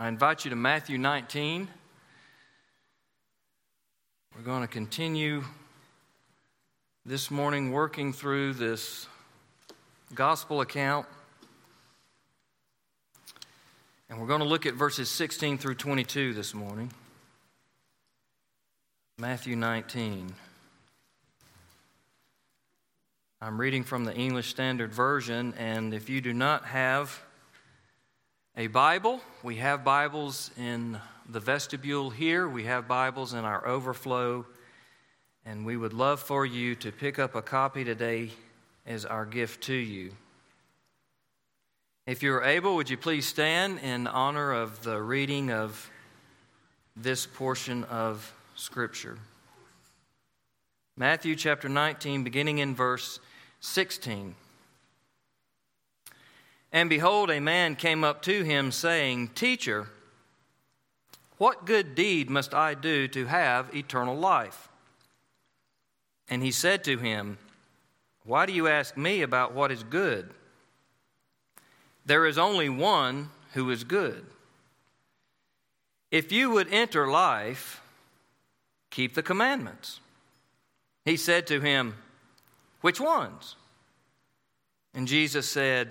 I invite you to Matthew 19. We're going to continue this morning working through this gospel account. And we're going to look at verses 16 through 22 this morning. Matthew 19. I'm reading from the English Standard Version, and if you do not have a Bible, we have Bibles in the vestibule here, we have Bibles in our overflow, and we would love for you to pick up a copy today as our gift to you. If you're able, would you please stand in honor of the reading of this portion of Scripture? Matthew chapter 19, beginning in verse 16. And behold, a man came up to him, saying, Teacher, what good deed must I do to have eternal life? And he said to him, Why do you ask me about what is good? There is only one who is good. If you would enter life, keep the commandments. He said to him, which ones? And Jesus said,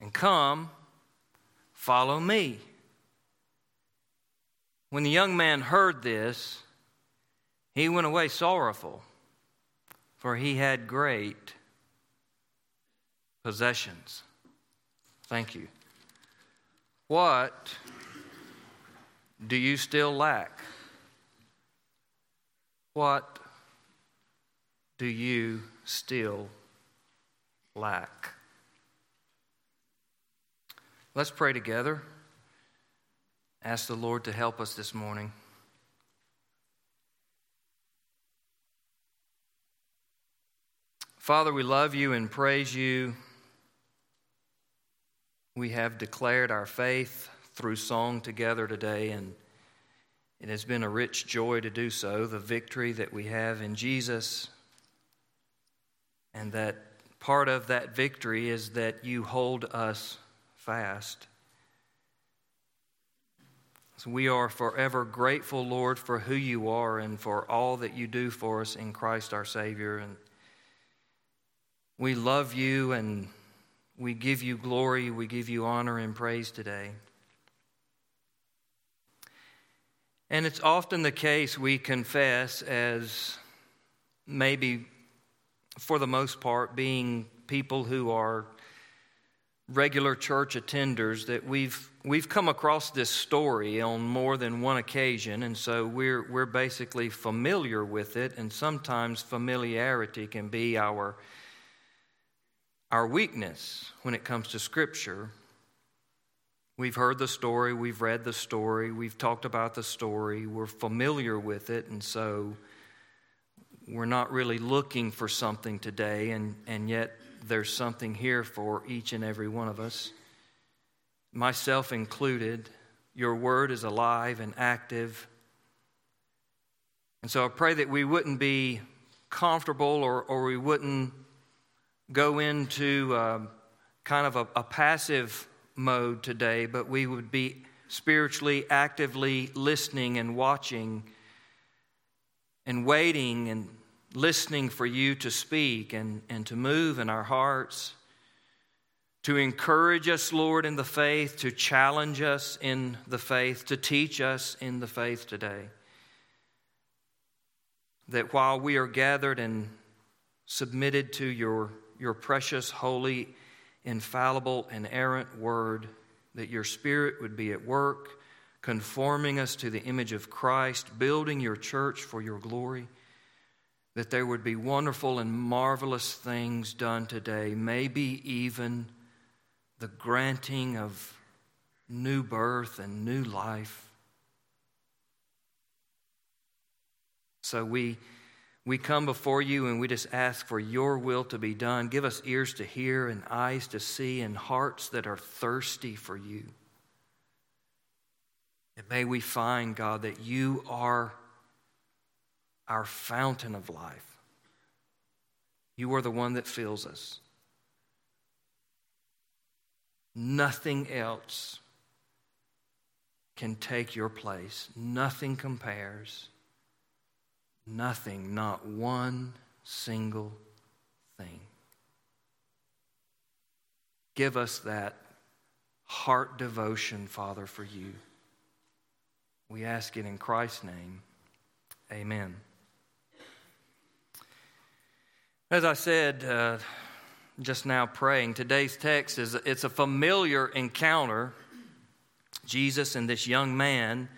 And come, follow me. When the young man heard this, he went away sorrowful, for he had great possessions. Thank you. What do you still lack? What do you still lack? Let's pray together. Ask the Lord to help us this morning. Father, we love you and praise you. We have declared our faith through song together today, and it has been a rich joy to do so, the victory that we have in Jesus. And that part of that victory is that you hold us fast. So we are forever grateful, Lord, for who you are and for all that you do for us in Christ our Savior. And we love you and we give you glory, we give you honor and praise today. And it's often the case we confess as maybe, for the most part, being people who are regular church attenders that we've we've come across this story on more than one occasion and so we're we're basically familiar with it and sometimes familiarity can be our our weakness when it comes to scripture. We've heard the story, we've read the story, we've talked about the story, we're familiar with it, and so we're not really looking for something today, and, and yet there's something here for each and every one of us, myself included. Your word is alive and active. And so I pray that we wouldn't be comfortable or, or we wouldn't go into uh, kind of a, a passive mode today, but we would be spiritually actively listening and watching and waiting and listening for you to speak and, and to move in our hearts, to encourage us, Lord, in the faith, to challenge us in the faith, to teach us in the faith today. That while we are gathered and submitted to your, your precious, holy, infallible, inerrant word, that your Spirit would be at work, conforming us to the image of Christ, building your church for your glory, that there would be wonderful and marvelous things done today, maybe even the granting of new birth and new life. So we, we come before you and we just ask for your will to be done. Give us ears to hear and eyes to see and hearts that are thirsty for you. And may we find, God, that you are our fountain of life. You are the one that fills us. Nothing else can take your place. Nothing compares. Nothing, not one single thing. Give us that heart devotion, Father, for you. We ask it in Christ's name. Amen. As I said uh, just now praying, today's text is it's a familiar encounter. Jesus and this young man.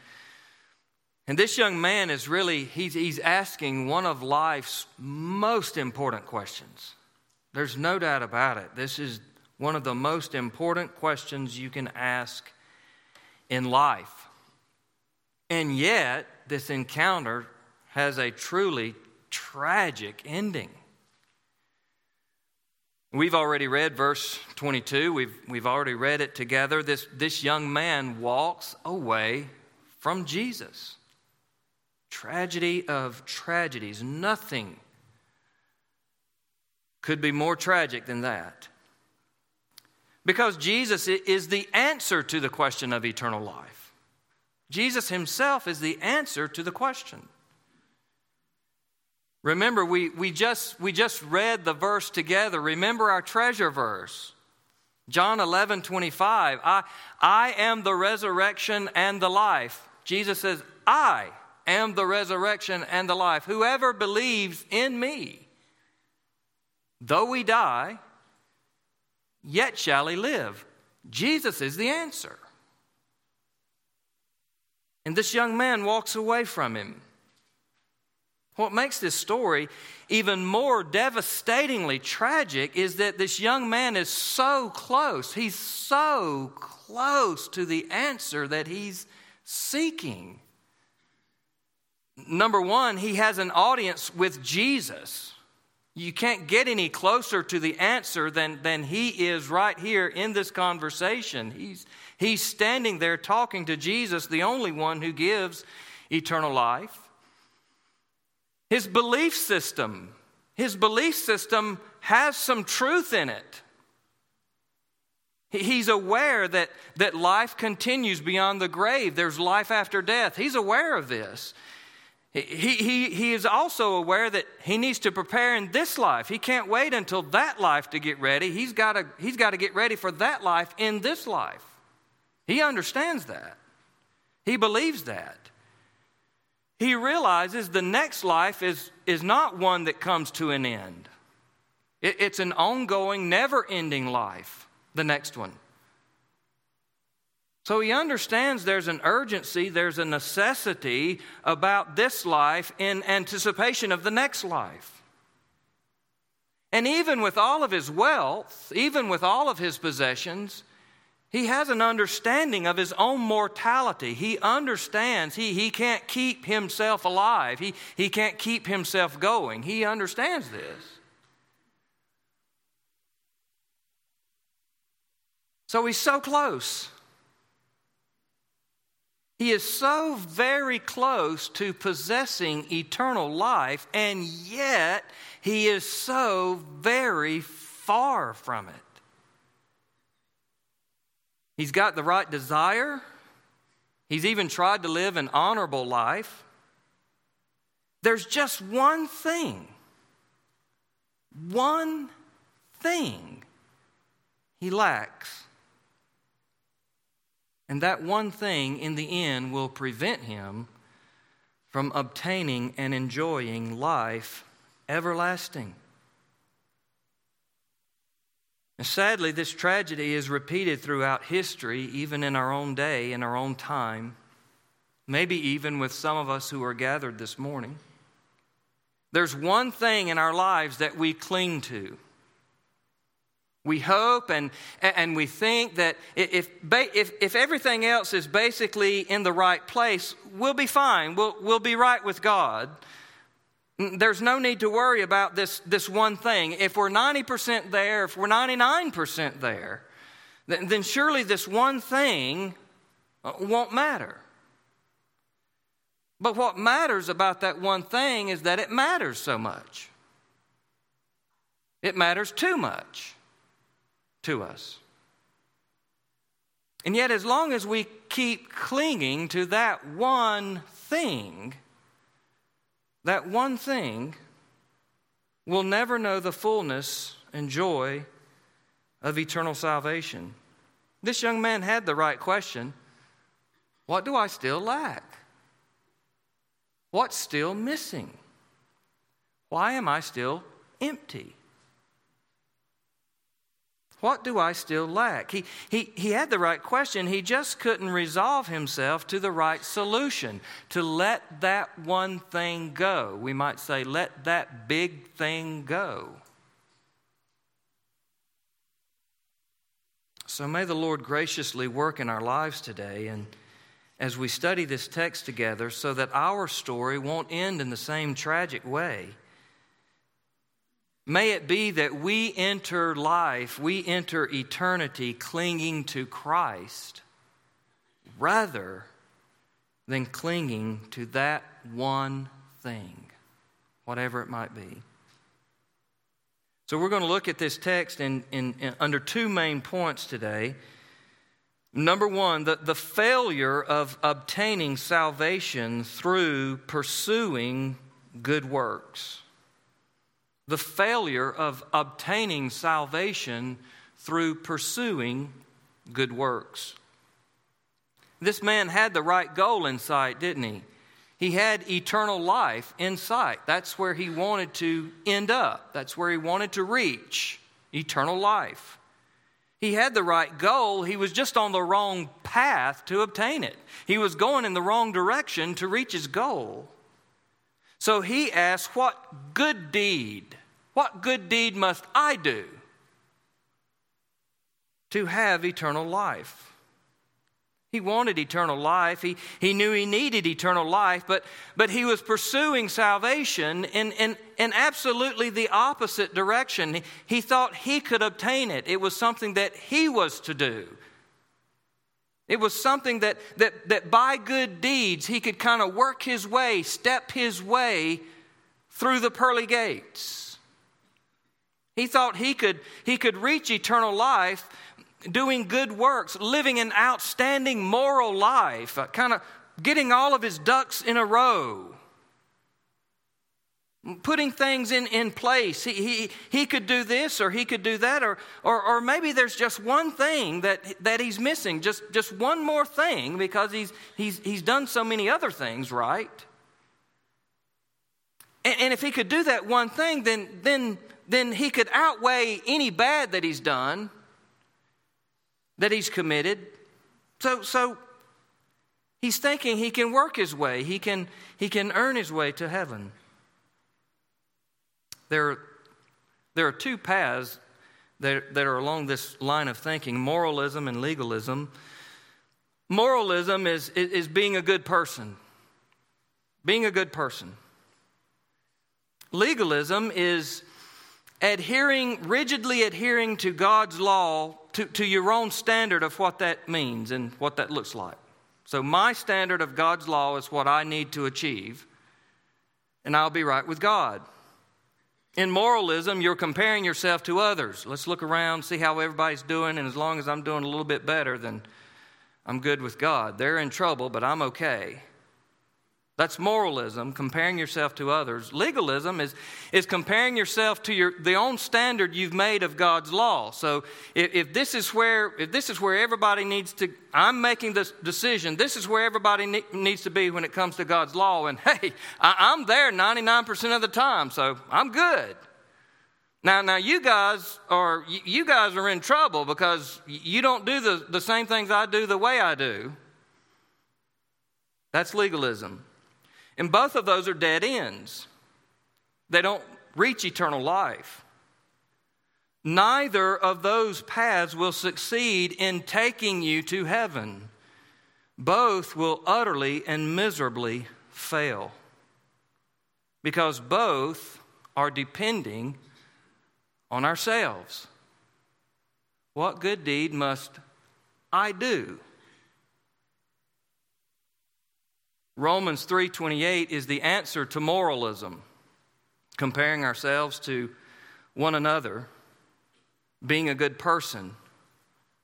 And this young man is really, he's, he's asking one of life's most important questions. There's no doubt about it. This is one of the most important questions you can ask in life. And yet, this encounter has a truly tragic ending. We've already read verse 22. We've, we've already read it together. This, this young man walks away from Jesus. Tragedy of tragedies. Nothing could be more tragic than that. Because Jesus is the answer to the question of eternal life. Jesus himself is the answer to the question. Remember, we, we, just, we just read the verse together. Remember our treasure verse. John 11, 25. I, I am the resurrection and the life. Jesus says, I am the resurrection and the life. Whoever believes in me, though we die, yet shall he live. Jesus is the answer. And this young man walks away from him. What makes this story even more devastatingly tragic is that this young man is so close. He's so close to the answer that he's seeking. Number one, he has an audience with Jesus. You can't get any closer to the answer than, than he is right here in this conversation. He's, he's standing there talking to Jesus, the only one who gives eternal life. His belief system, his belief system has some truth in it. He's aware that, that life continues beyond the grave. There's life after death. He's aware of this. He, he, he is also aware that he needs to prepare in this life. He can't wait until that life to get ready. He's got to, he's got to get ready for that life in this life. He understands that. He believes that. He realizes the next life is, is not one that comes to an end, it, it's an ongoing, never ending life, the next one. So he understands there's an urgency, there's a necessity about this life in anticipation of the next life. And even with all of his wealth, even with all of his possessions, he has an understanding of his own mortality. He understands he, he can't keep himself alive, he, he can't keep himself going. He understands this. So he's so close. He is so very close to possessing eternal life, and yet he is so very far from it. He's got the right desire, he's even tried to live an honorable life. There's just one thing, one thing he lacks. And that one thing, in the end, will prevent him from obtaining and enjoying life everlasting. And sadly, this tragedy is repeated throughout history, even in our own day, in our own time, maybe even with some of us who are gathered this morning. There's one thing in our lives that we cling to. We hope and, and we think that if, if, if everything else is basically in the right place, we'll be fine. We'll, we'll be right with God. There's no need to worry about this, this one thing. If we're 90% there, if we're 99% there, then, then surely this one thing uh, won't matter. But what matters about that one thing is that it matters so much. It matters too much to us. And yet, as long as we keep clinging to that one thing, that one thing, we'll never know the fullness and joy of eternal salvation. This young man had the right question What do I still lack? What's still missing? Why am I still empty? What do I still lack? He, he, he had the right question. He just couldn't resolve himself to the right solution to let that one thing go. We might say, let that big thing go. So may the Lord graciously work in our lives today and as we study this text together so that our story won't end in the same tragic way. May it be that we enter life, we enter eternity clinging to Christ rather than clinging to that one thing, whatever it might be. So, we're going to look at this text in, in, in, under two main points today. Number one, the, the failure of obtaining salvation through pursuing good works the failure of obtaining salvation through pursuing good works. This man had the right goal in sight, didn't he? He had eternal life in sight. That's where he wanted to end up, that's where he wanted to reach eternal life. He had the right goal, he was just on the wrong path to obtain it. He was going in the wrong direction to reach his goal. So he asked, What good deed, what good deed must I do to have eternal life? He wanted eternal life. He, he knew he needed eternal life, but, but he was pursuing salvation in, in, in absolutely the opposite direction. He, thought he could obtain it, it was something that he was to do. It was something that, that, that by good deeds he could kind of work his way, step his way through the pearly gates. He thought he could, he could reach eternal life doing good works, living an outstanding moral life, uh, kind of getting all of his ducks in a row, putting things in, in place. He, he, he could do this or he could do that, or, or, or maybe there's just one thing that, that he's missing, just, just one more thing because he's, he's, he's done so many other things right. And, and if he could do that one thing, then, then, then he could outweigh any bad that he's done, that he's committed. So, so he's thinking he can work his way, he can, he can earn his way to heaven. There, there are two paths that, that are along this line of thinking moralism and legalism. Moralism is, is, is being a good person, being a good person. Legalism is adhering, rigidly adhering to God's law, to, to your own standard of what that means and what that looks like. So, my standard of God's law is what I need to achieve, and I'll be right with God. In moralism, you're comparing yourself to others. Let's look around, see how everybody's doing, and as long as I'm doing a little bit better, then I'm good with God. They're in trouble, but I'm okay. That's moralism, comparing yourself to others. Legalism is, is comparing yourself to your, the own standard you've made of God's law. So if, if, this is where, if this is where everybody needs to, I'm making this decision, this is where everybody ne- needs to be when it comes to God's law. And hey, I, I'm there 99% of the time, so I'm good. Now, now you guys are you guys are in trouble because you don't do the, the same things I do the way I do. That's legalism. And both of those are dead ends. They don't reach eternal life. Neither of those paths will succeed in taking you to heaven. Both will utterly and miserably fail because both are depending on ourselves. What good deed must I do? Romans 3:28 is the answer to moralism, comparing ourselves to one another, being a good person.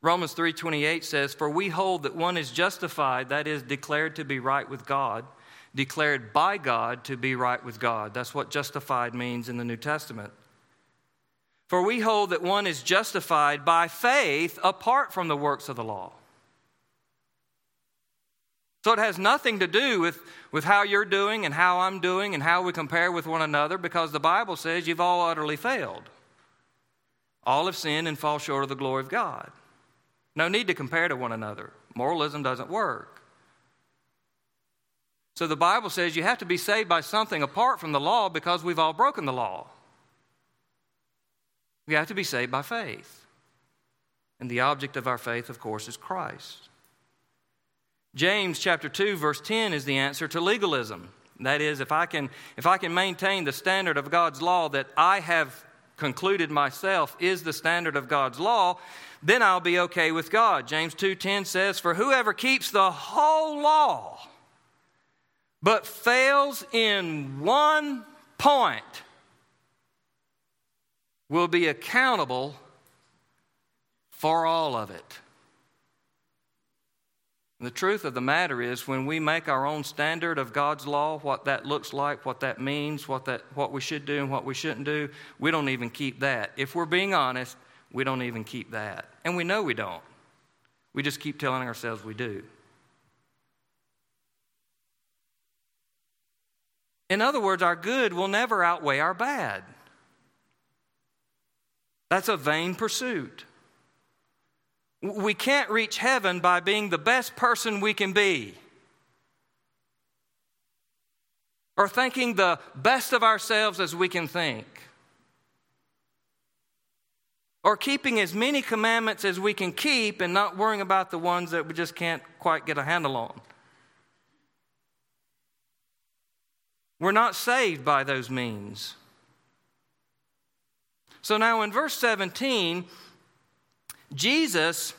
Romans 3:28 says, "For we hold that one is justified, that is declared to be right with God, declared by God to be right with God." That's what justified means in the New Testament. For we hold that one is justified by faith apart from the works of the law. So it has nothing to do with, with how you're doing and how I'm doing and how we compare with one another because the Bible says you've all utterly failed. All have sinned and fall short of the glory of God. No need to compare to one another. Moralism doesn't work. So the Bible says you have to be saved by something apart from the law because we've all broken the law. We have to be saved by faith. And the object of our faith, of course, is Christ. James chapter 2 verse 10 is the answer to legalism. That is if I can if I can maintain the standard of God's law that I have concluded myself is the standard of God's law, then I'll be okay with God. James 2:10 says for whoever keeps the whole law but fails in one point will be accountable for all of it. The truth of the matter is, when we make our own standard of God's law, what that looks like, what that means, what, that, what we should do and what we shouldn't do, we don't even keep that. If we're being honest, we don't even keep that. And we know we don't. We just keep telling ourselves we do. In other words, our good will never outweigh our bad. That's a vain pursuit. We can't reach heaven by being the best person we can be. Or thinking the best of ourselves as we can think. Or keeping as many commandments as we can keep and not worrying about the ones that we just can't quite get a handle on. We're not saved by those means. So now in verse 17, Jesus,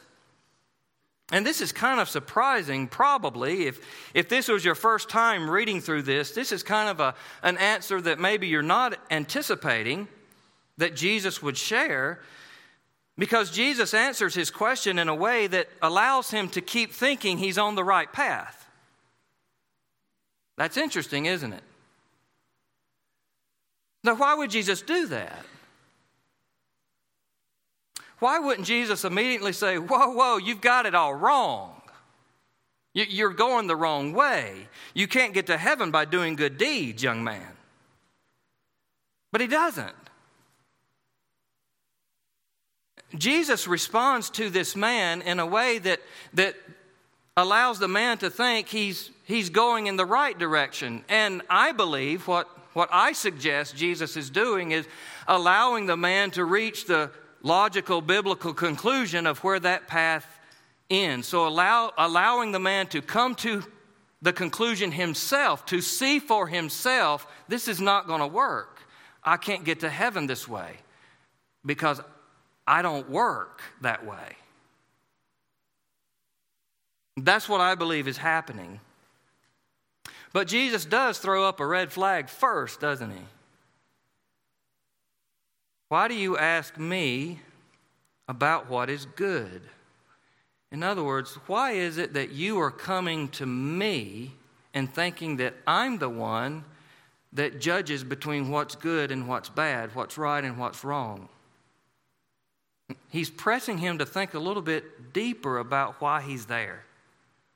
and this is kind of surprising, probably, if, if this was your first time reading through this, this is kind of a, an answer that maybe you're not anticipating that Jesus would share, because Jesus answers his question in a way that allows him to keep thinking he's on the right path. That's interesting, isn't it? Now, why would Jesus do that? Why wouldn't Jesus immediately say, Whoa, whoa, you've got it all wrong? You're going the wrong way. You can't get to heaven by doing good deeds, young man. But he doesn't. Jesus responds to this man in a way that, that allows the man to think he's, he's going in the right direction. And I believe what, what I suggest Jesus is doing is allowing the man to reach the logical biblical conclusion of where that path ends. So, allow, allowing the man to come to the conclusion himself, to see for himself, this is not going to work. I can't get to heaven this way because I don't work that way. That's what I believe is happening. But Jesus does throw up a red flag first, doesn't he? Why do you ask me about what is good? In other words, why is it that you are coming to me and thinking that I'm the one that judges between what's good and what's bad, what's right and what's wrong? He's pressing him to think a little bit deeper about why he's there.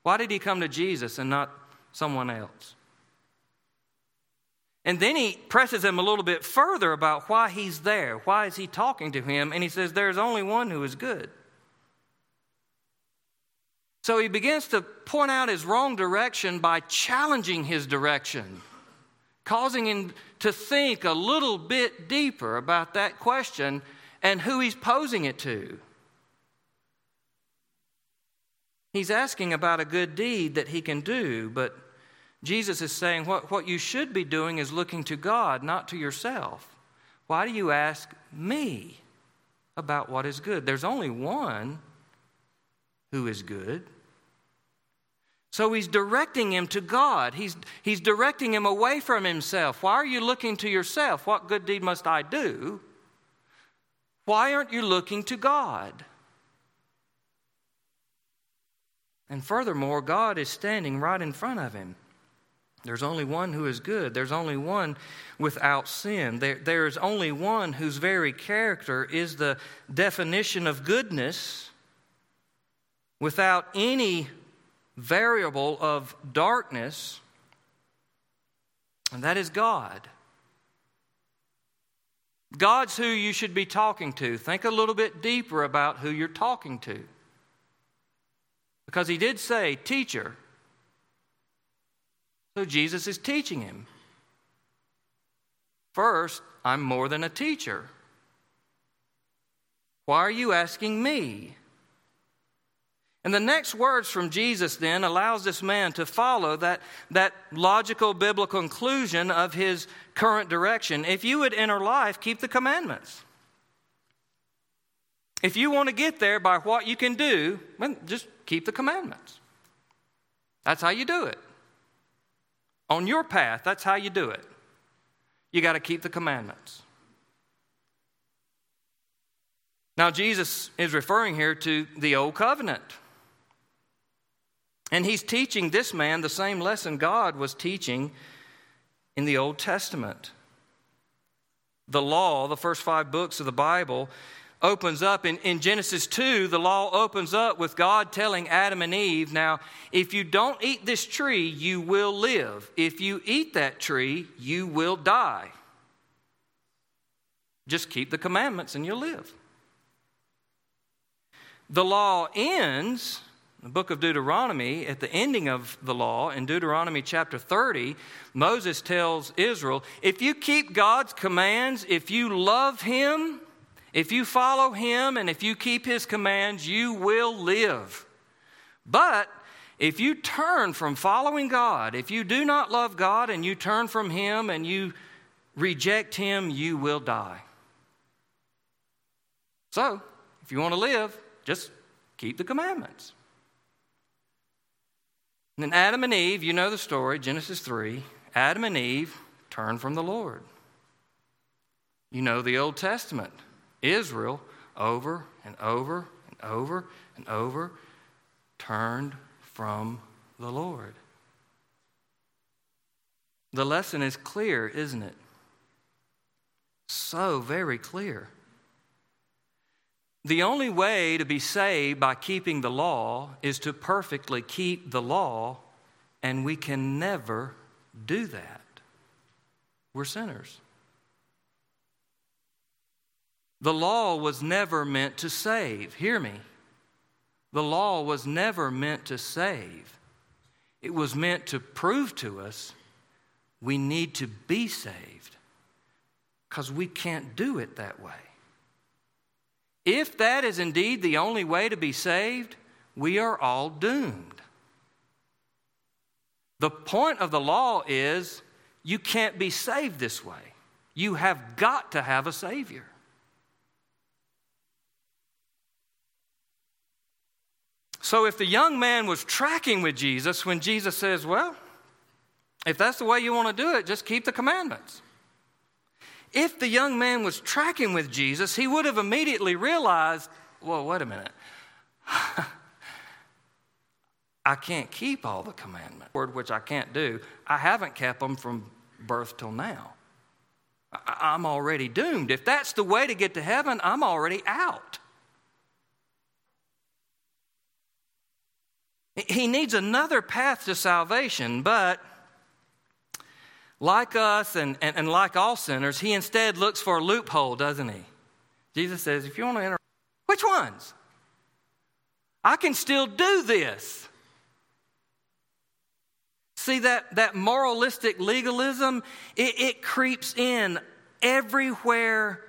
Why did he come to Jesus and not someone else? And then he presses him a little bit further about why he's there. Why is he talking to him? And he says, There's only one who is good. So he begins to point out his wrong direction by challenging his direction, causing him to think a little bit deeper about that question and who he's posing it to. He's asking about a good deed that he can do, but Jesus is saying what, what you should be doing is looking to God, not to yourself. Why do you ask me about what is good? There's only one who is good. So he's directing him to God. He's, he's directing him away from himself. Why are you looking to yourself? What good deed must I do? Why aren't you looking to God? And furthermore, God is standing right in front of him. There's only one who is good. There's only one without sin. There, there is only one whose very character is the definition of goodness without any variable of darkness, and that is God. God's who you should be talking to. Think a little bit deeper about who you're talking to. Because he did say, Teacher. So Jesus is teaching him. First, I'm more than a teacher. Why are you asking me? And the next words from Jesus then allows this man to follow that, that logical biblical conclusion of his current direction. If you would enter life, keep the commandments. If you want to get there by what you can do, well, just keep the commandments. That's how you do it. On your path, that's how you do it. You got to keep the commandments. Now, Jesus is referring here to the Old Covenant. And he's teaching this man the same lesson God was teaching in the Old Testament. The law, the first five books of the Bible, opens up in, in Genesis 2, the law opens up with God telling Adam and Eve, Now, if you don't eat this tree, you will live. If you eat that tree, you will die. Just keep the commandments and you'll live. The law ends the book of Deuteronomy, at the ending of the law, in Deuteronomy chapter 30, Moses tells Israel if you keep God's commands, if you love Him, if you follow Him, and if you keep His commands, you will live. But if you turn from following God, if you do not love God and you turn from Him and you reject Him, you will die. So, if you want to live, just keep the commandments. And then Adam and Eve, you know the story, Genesis 3. Adam and Eve turned from the Lord. You know the Old Testament. Israel, over and over and over and over, turned from the Lord. The lesson is clear, isn't it? So very clear. The only way to be saved by keeping the law is to perfectly keep the law, and we can never do that. We're sinners. The law was never meant to save. Hear me. The law was never meant to save. It was meant to prove to us we need to be saved because we can't do it that way. If that is indeed the only way to be saved, we are all doomed. The point of the law is you can't be saved this way. You have got to have a Savior. So, if the young man was tracking with Jesus when Jesus says, Well, if that's the way you want to do it, just keep the commandments. If the young man was tracking with Jesus, he would have immediately realized, well, wait a minute. I can't keep all the commandments, which I can't do. I haven't kept them from birth till now. I'm already doomed. If that's the way to get to heaven, I'm already out. He needs another path to salvation, but like us and, and, and like all sinners, he instead looks for a loophole, doesn't he? Jesus says, if you want to enter, which ones? I can still do this. See that, that moralistic legalism, it, it creeps in everywhere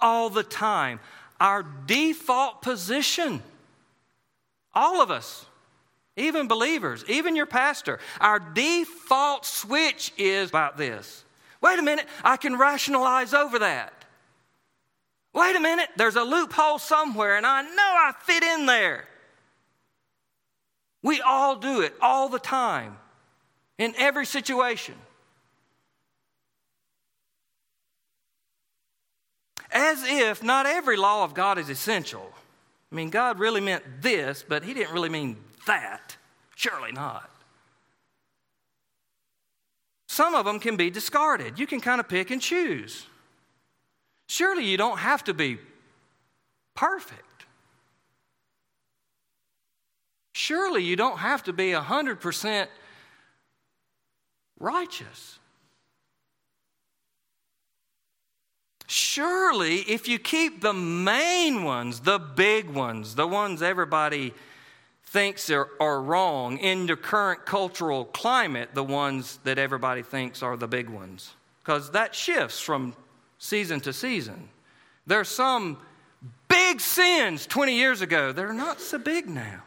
all the time. Our default position, all of us, even believers, even your pastor, our default switch is about this. Wait a minute, I can rationalize over that. Wait a minute, there's a loophole somewhere, and I know I fit in there. We all do it all the time, in every situation. As if not every law of God is essential. I mean, God really meant this, but He didn't really mean that. Surely not. Some of them can be discarded. You can kind of pick and choose. Surely you don't have to be perfect. Surely you don't have to be 100% righteous. Surely, if you keep the main ones, the big ones, the ones everybody thinks are, are wrong in the current cultural climate, the ones that everybody thinks are the big ones, because that shifts from season to season. There are some big sins 20 years ago, they're not so big now.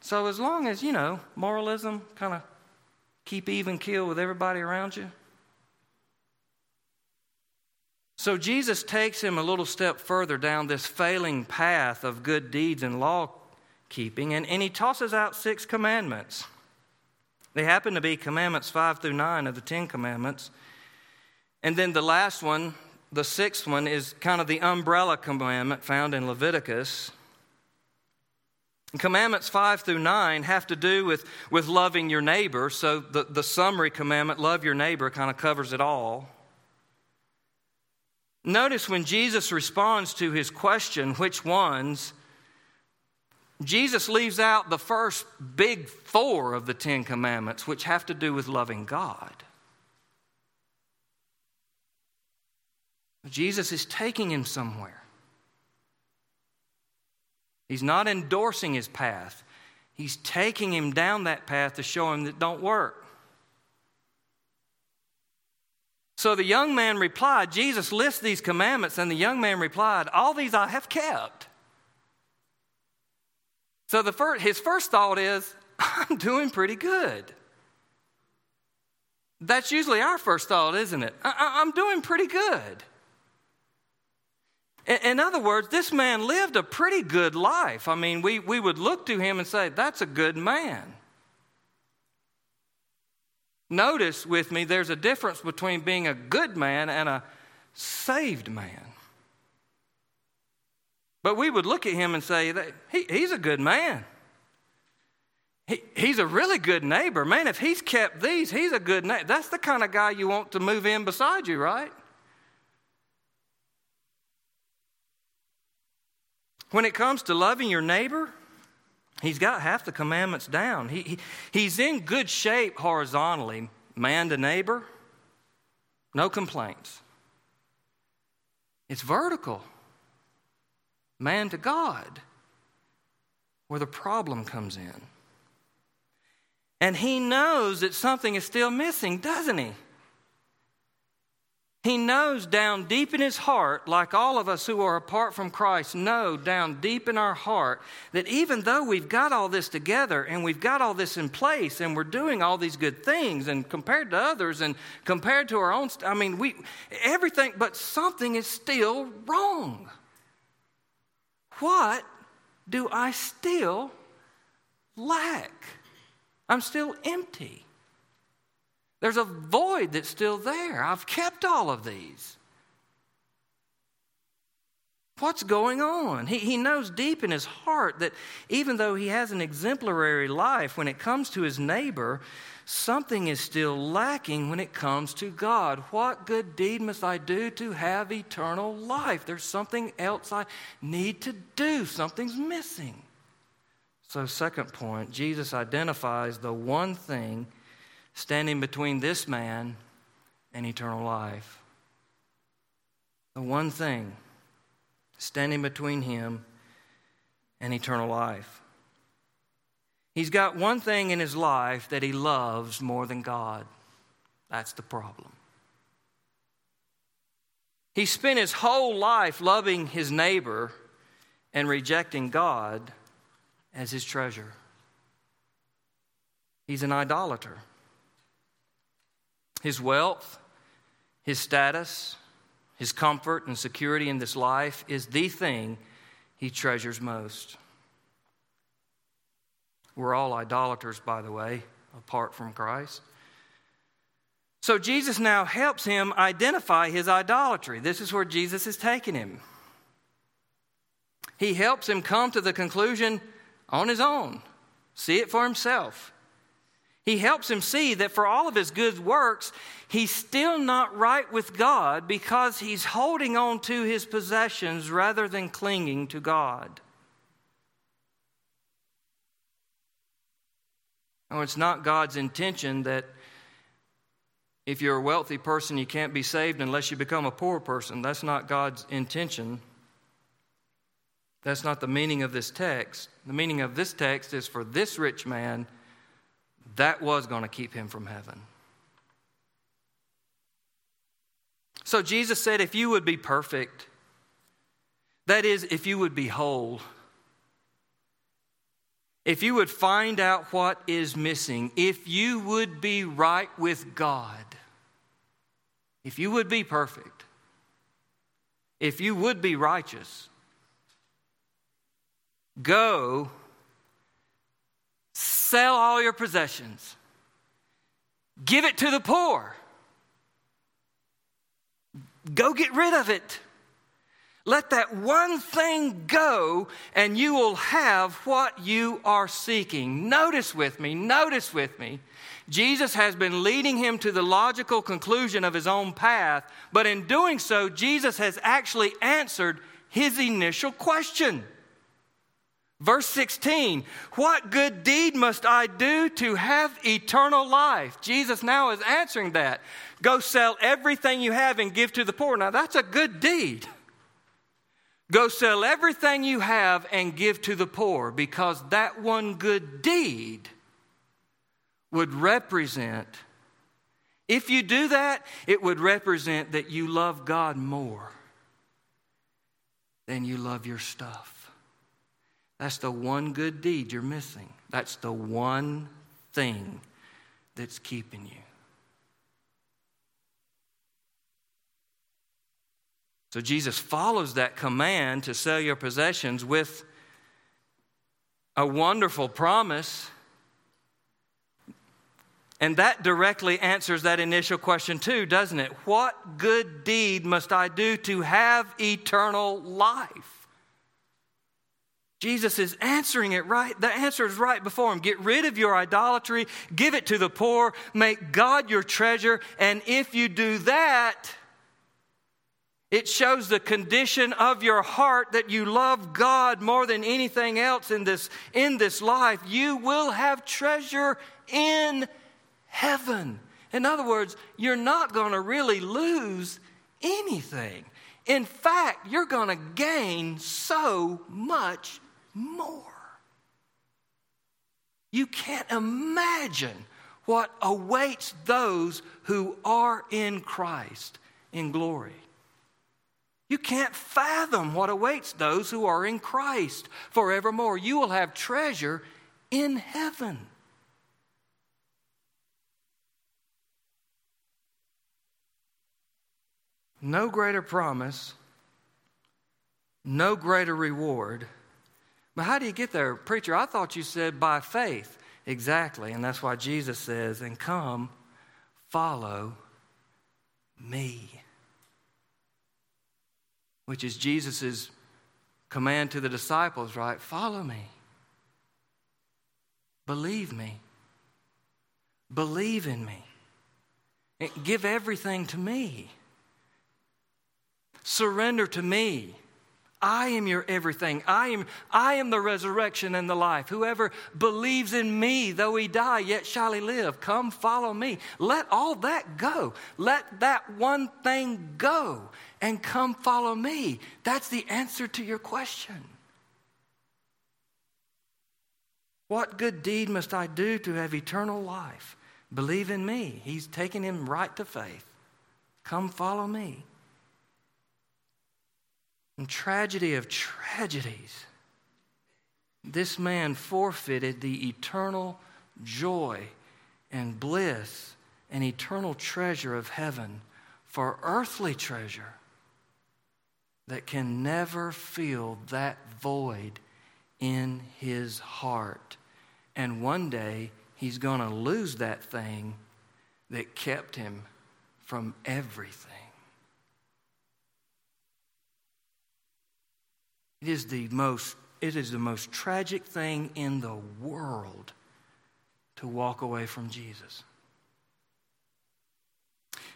So, as long as, you know, moralism kind of keep even keel with everybody around you. So, Jesus takes him a little step further down this failing path of good deeds and law keeping, and, and he tosses out six commandments. They happen to be commandments five through nine of the Ten Commandments. And then the last one, the sixth one, is kind of the umbrella commandment found in Leviticus. Commandments 5 through 9 have to do with, with loving your neighbor. So the, the summary commandment, love your neighbor, kind of covers it all. Notice when Jesus responds to his question, which ones, Jesus leaves out the first big four of the Ten Commandments, which have to do with loving God. Jesus is taking him somewhere. He's not endorsing his path. He's taking him down that path to show him that don't work. So the young man replied, Jesus lists these commandments, and the young man replied, All these I have kept. So the first, his first thought is, I'm doing pretty good. That's usually our first thought, isn't it? I, am doing pretty good. In other words, this man lived a pretty good life. I mean, we, we would look to him and say, that's a good man. Notice with me, there's a difference between being a good man and a saved man. But we would look at him and say, he, he's a good man. He, he's a really good neighbor. Man, if he's kept these, he's a good neighbor. That's the kind of guy you want to move in beside you, right? When it comes to loving your neighbor, he's got half the commandments down. He, he, he's in good shape horizontally, man to neighbor, no complaints. It's vertical, man to God, where the problem comes in. And he knows that something is still missing, doesn't he? He knows down deep in his heart, like all of us who are apart from Christ know down deep in our heart, that even though we've got all this together and we've got all this in place and we're doing all these good things and compared to others and compared to our own, I mean, we, everything, but something is still wrong. What do I still lack? I'm still empty. There's a void that's still there. I've kept all of these. What's going on? He, he knows deep in his heart that even though he has an exemplary life, when it comes to his neighbor, something is still lacking when it comes to God. What good deed must I do to have eternal life? There's something else I need to do, something's missing. So, second point, Jesus identifies the one thing standing between this man and eternal life. The one thing standing between him and eternal life. He's got one thing in his life that he loves more than God. That's the problem. He spent his whole life loving his neighbor and rejecting God as his treasure. He's an idolater. His wealth, his status, his comfort and security in this life is the thing he treasures most. We're all idolaters, by the way, apart from Christ. So Jesus now helps him identify his idolatry. This is where Jesus is taking him. He helps him come to the conclusion on his own, see it for himself. He helps him see that for all of his good works, he's still not right with God because he's holding on to his possessions rather than clinging to God. Oh, it's not God's intention that if you're a wealthy person, you can't be saved unless you become a poor person. That's not God's intention. That's not the meaning of this text. The meaning of this text is for this rich man, that was going to keep him from heaven. So Jesus said, if you would be perfect, that is, if you would be whole, if you would find out what is missing, if you would be right with God, if you would be perfect, if you would be righteous, go sell all your possessions, give it to the poor, go get rid of it. Let that one thing go, and you will have what you are seeking. Notice with me, notice with me. Jesus has been leading him to the logical conclusion of his own path, but in doing so, Jesus has actually answered his initial question. Verse 16, what good deed must I do to have eternal life? Jesus now is answering that. Go sell everything you have and give to the poor. Now, that's a good deed. Go sell everything you have and give to the poor because that one good deed would represent, if you do that, it would represent that you love God more than you love your stuff. That's the one good deed you're missing. That's the one thing that's keeping you. So Jesus follows that command to sell your possessions with a wonderful promise. And that directly answers that initial question, too, doesn't it? What good deed must I do to have eternal life? Jesus is answering it right. The answer is right before him. Get rid of your idolatry, give it to the poor, make God your treasure, and if you do that, it shows the condition of your heart that you love God more than anything else in this, in this life. You will have treasure in heaven. In other words, you're not going to really lose anything. In fact, you're going to gain so much more. You can't imagine what awaits those who are in Christ in glory. You can't fathom what awaits those who are in Christ forevermore. You will have treasure in heaven. No greater promise, no greater reward. But how do you get there? Preacher, I thought you said by faith. Exactly. And that's why Jesus says, and come, follow me which is Jesus' command to the disciples, right? Follow me. Believe me. Believe in me. Give everything to me. Surrender to me. I am your everything. I am, I am the resurrection and the life. Whoever believes in me, though he die, yet shall he live. Come follow me. Let all that go. Let that one thing go and come follow me. That's the answer to your question. What good deed must I do to have eternal life? Believe in me. He's taken him right to faith. Come follow me. And tragedy of tragedies, this man forfeited the eternal joy and bliss and eternal treasure of heaven for earthly treasure that can never fill that void in his heart. And one day he's going to lose that thing that kept him from everything. It is the most, it is the most tragic thing in the world to walk away from Jesus.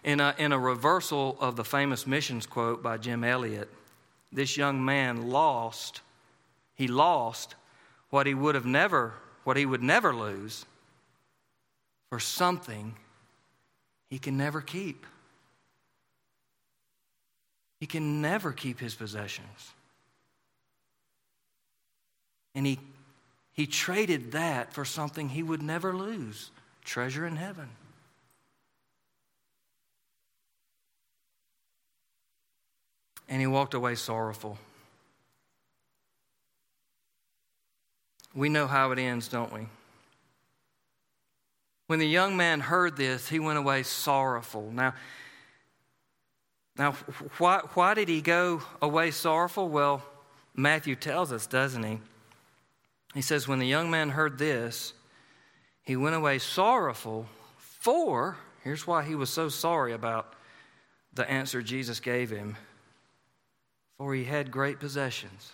In a, in a reversal of the famous missions quote by Jim Elliot, this young man lost, he lost what he would have never, what he would never lose for something he can never keep. He can never keep his possessions. And he, he traded that for something he would never lose treasure in heaven. And he walked away sorrowful. We know how it ends, don't we? When the young man heard this, he went away sorrowful. Now, now why, why did he go away sorrowful? Well, Matthew tells us, doesn't he? He says, When the young man heard this, he went away sorrowful, for, here's why he was so sorry about the answer Jesus gave him, for he had great possessions.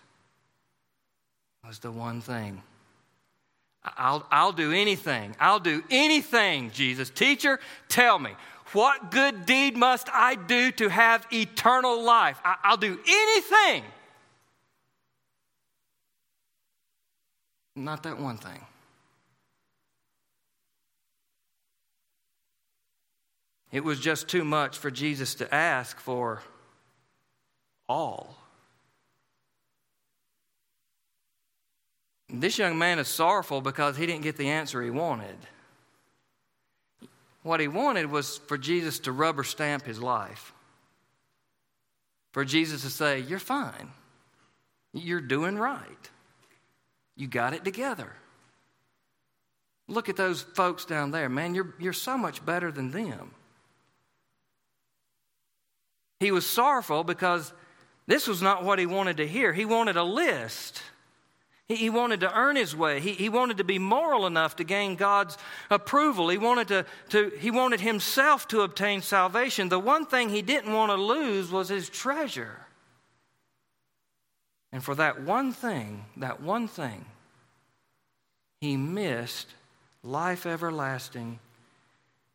Was the one thing. I'll, I'll do anything. I'll do anything, Jesus. Teacher, tell me, what good deed must I do to have eternal life? I, I'll do anything. Not that one thing. It was just too much for Jesus to ask for all. This young man is sorrowful because he didn't get the answer he wanted. What he wanted was for Jesus to rubber stamp his life, for Jesus to say, You're fine, you're doing right, you got it together. Look at those folks down there, man, you're, you're so much better than them. He was sorrowful because this was not what he wanted to hear. He wanted a list. He, he wanted to earn his way. He, he wanted to be moral enough to gain God's approval. He wanted, to, to, he wanted himself to obtain salvation. The one thing he didn't want to lose was his treasure. And for that one thing, that one thing, he missed life everlasting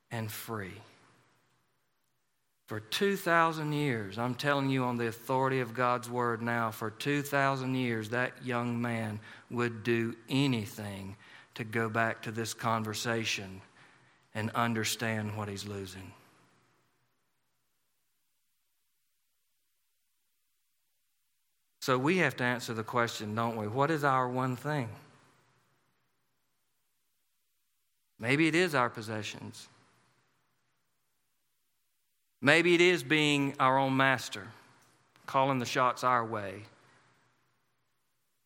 and free. For 2,000 years, I'm telling you on the authority of God's word now, for 2,000 years, that young man would do anything to go back to this conversation and understand what he's losing. So we have to answer the question, don't we? What is our one thing? Maybe it is our possessions. Maybe it is being our own master, calling the shots our way,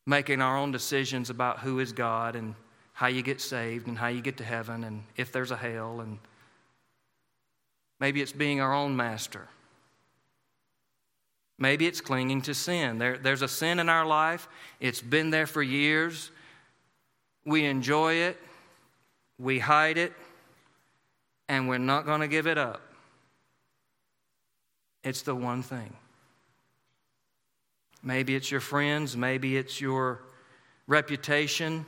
making our own decisions about who is God and how you get saved and how you get to heaven and if there's a hell. And maybe it's being our own master. Maybe it's clinging to sin. There, there's a sin in our life, it's been there for years. We enjoy it, we hide it, and we're not going to give it up. It's the one thing. Maybe it's your friends, maybe it's your reputation.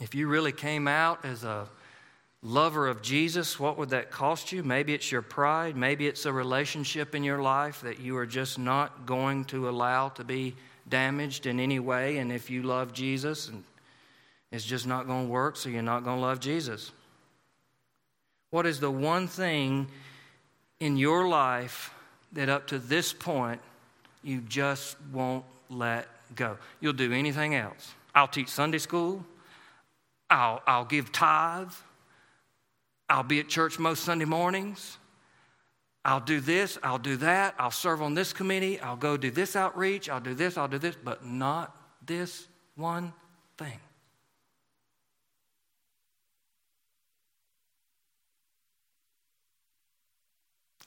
If you really came out as a lover of Jesus, what would that cost you? Maybe it's your pride, maybe it's a relationship in your life that you are just not going to allow to be damaged in any way. And if you love Jesus, and it's just not going to work, so you're not going to love Jesus. What is the one thing in your life that up to this point, you just won't let go. You'll do anything else. I'll teach Sunday school. I'll, I'll give tithe. I'll be at church most Sunday mornings. I'll do this, I'll do that, I'll serve on this committee, I'll go do this outreach, I'll do this, I'll do this, but not this one thing.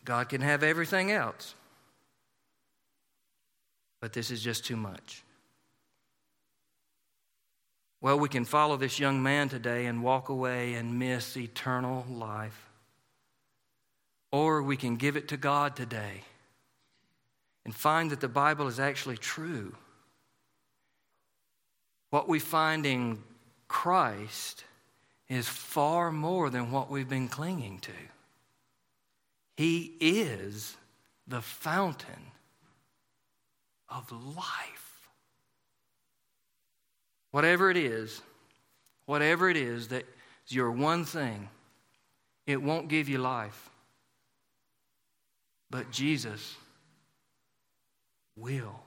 God can have everything else, but this is just too much. Well, we can follow this young man today and walk away and miss eternal life. Or we can give it to God today and find that the Bible is actually true. What we find in Christ is far more than what we've been clinging to. He is the fountain of life. Whatever it is, whatever it is that is your one thing, it won't give you life. But Jesus will.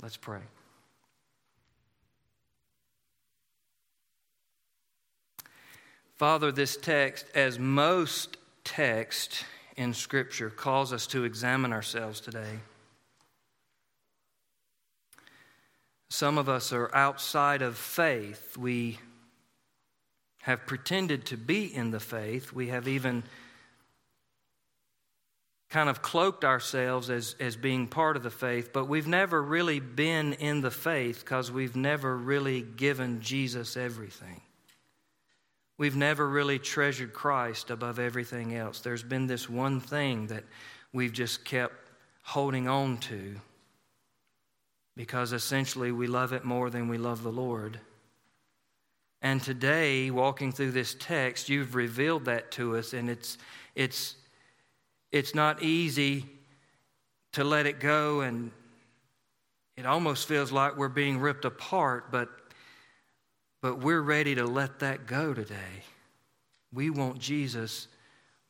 Let's pray. Father, this text, as most text in Scripture, calls us to examine ourselves today. Some of us are outside of faith. We have pretended to be in the faith. We have even kind of cloaked ourselves as, as being part of the faith, but we've never really been in the faith because we've never really given Jesus everything. We've never really treasured Christ above everything else. There's been this one thing that we've just kept holding on to because essentially we love it more than we love the Lord. And today, walking through this text, you've revealed that to us, and it's, it's, it's not easy to let it go, and it almost feels like we're being ripped apart, but, but we're ready to let that go today. We want Jesus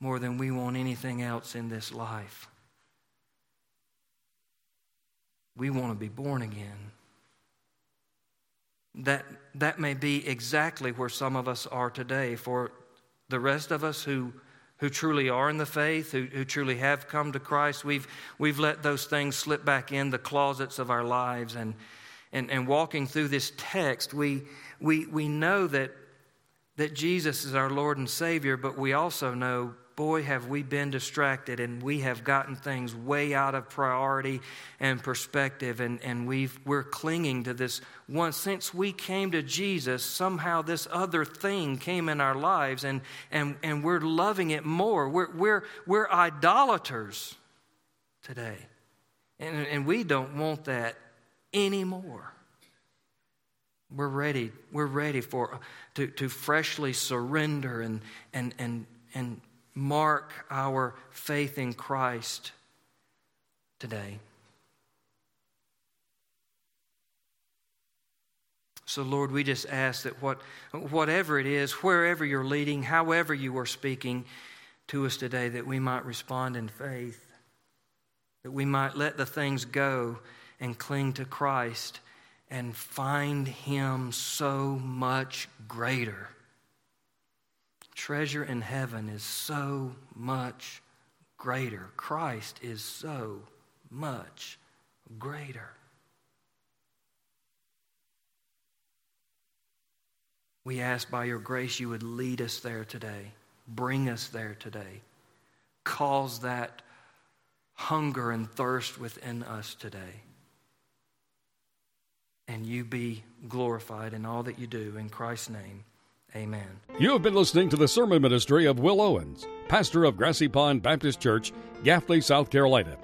more than we want anything else in this life. We want to be born again. That, that may be exactly where some of us are today. For the rest of us who who truly are in the faith, who, who truly have come to Christ, we've, we've let those things slip back in the closets of our lives. And, and, and walking through this text, we, we, we know that, that Jesus is our Lord and Savior, but we also know boy, have we been distracted and we have gotten things way out of priority and perspective, and, and we've, we're clinging to this one. Since we came to Jesus, somehow this other thing came in our lives, and, and, and we're loving it more. We're, we're, we're idolaters today, and, and we don't want that anymore. We're ready. We're ready for to, to freshly surrender and and and and mark our faith in Christ today. So, Lord, we just ask that what, whatever it is, wherever you're leading, however you are speaking to us today, that we might respond in faith, that we might let the things go and cling to Christ and find Him so much greater treasure in heaven is so much greater. Christ is so much greater. We ask by your grace you would lead us there today, bring us there today, cause that hunger and thirst within us today. And you be glorified in all that you do. In Christ's name. Amen. You have been listening to the sermon ministry of Will Owens, pastor of Grassy Pond Baptist Church, Gaffney, South Carolina.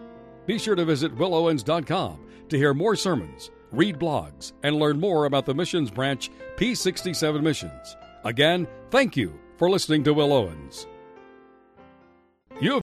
Be sure to visit willowens.com to hear more sermons, read blogs, and learn more about the missions branch P67 Missions. Again, thank you for listening to Will Owens. You